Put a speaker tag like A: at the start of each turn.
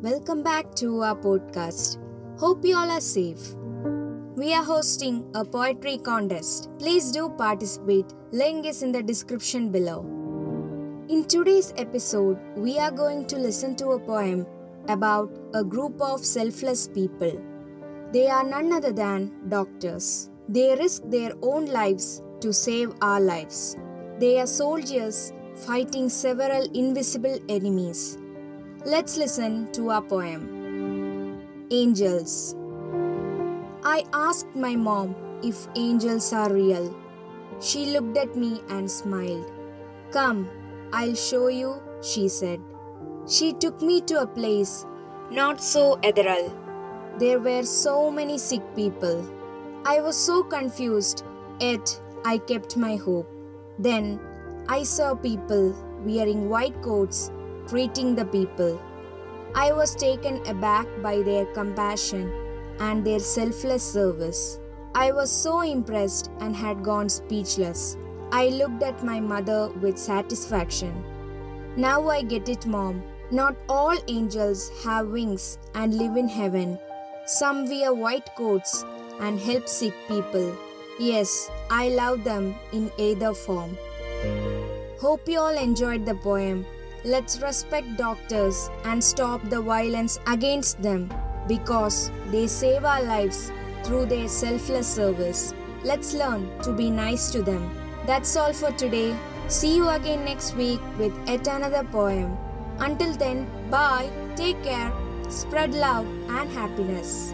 A: welcome back to our podcast. Hope you all are safe. We are hosting a poetry contest. Please do participate. Link is in the description below. In today's episode, we are going to listen to a poem about a group of selfless people. They are none other than doctors. They risk their own lives to save our lives. They are soldiers fighting several invisible enemies. Let's listen to our poem. Angels. I asked my mom if angels are real. She looked at me and smiled. Come, I'll show you, she said. She took me to a place not so ethereal. There were so many sick people. I was so confused, yet I kept my hope. Then I saw people wearing white coats treating the people. I was taken aback by their compassion and their selfless service. I was so impressed and had gone speechless. I looked at my mother with satisfaction. Now I get it, Mom. Not all angels have wings and live in heaven. Some wear white coats and help sick people. Yes, I love them in either form. Hope you all enjoyed the poem. Let's respect doctors and stop the violence against them because they save our lives through their selfless service. Let's learn to be nice to them. That's all for today. See you again next week with yet another poem. Until then, bye, take care, spread love and happiness.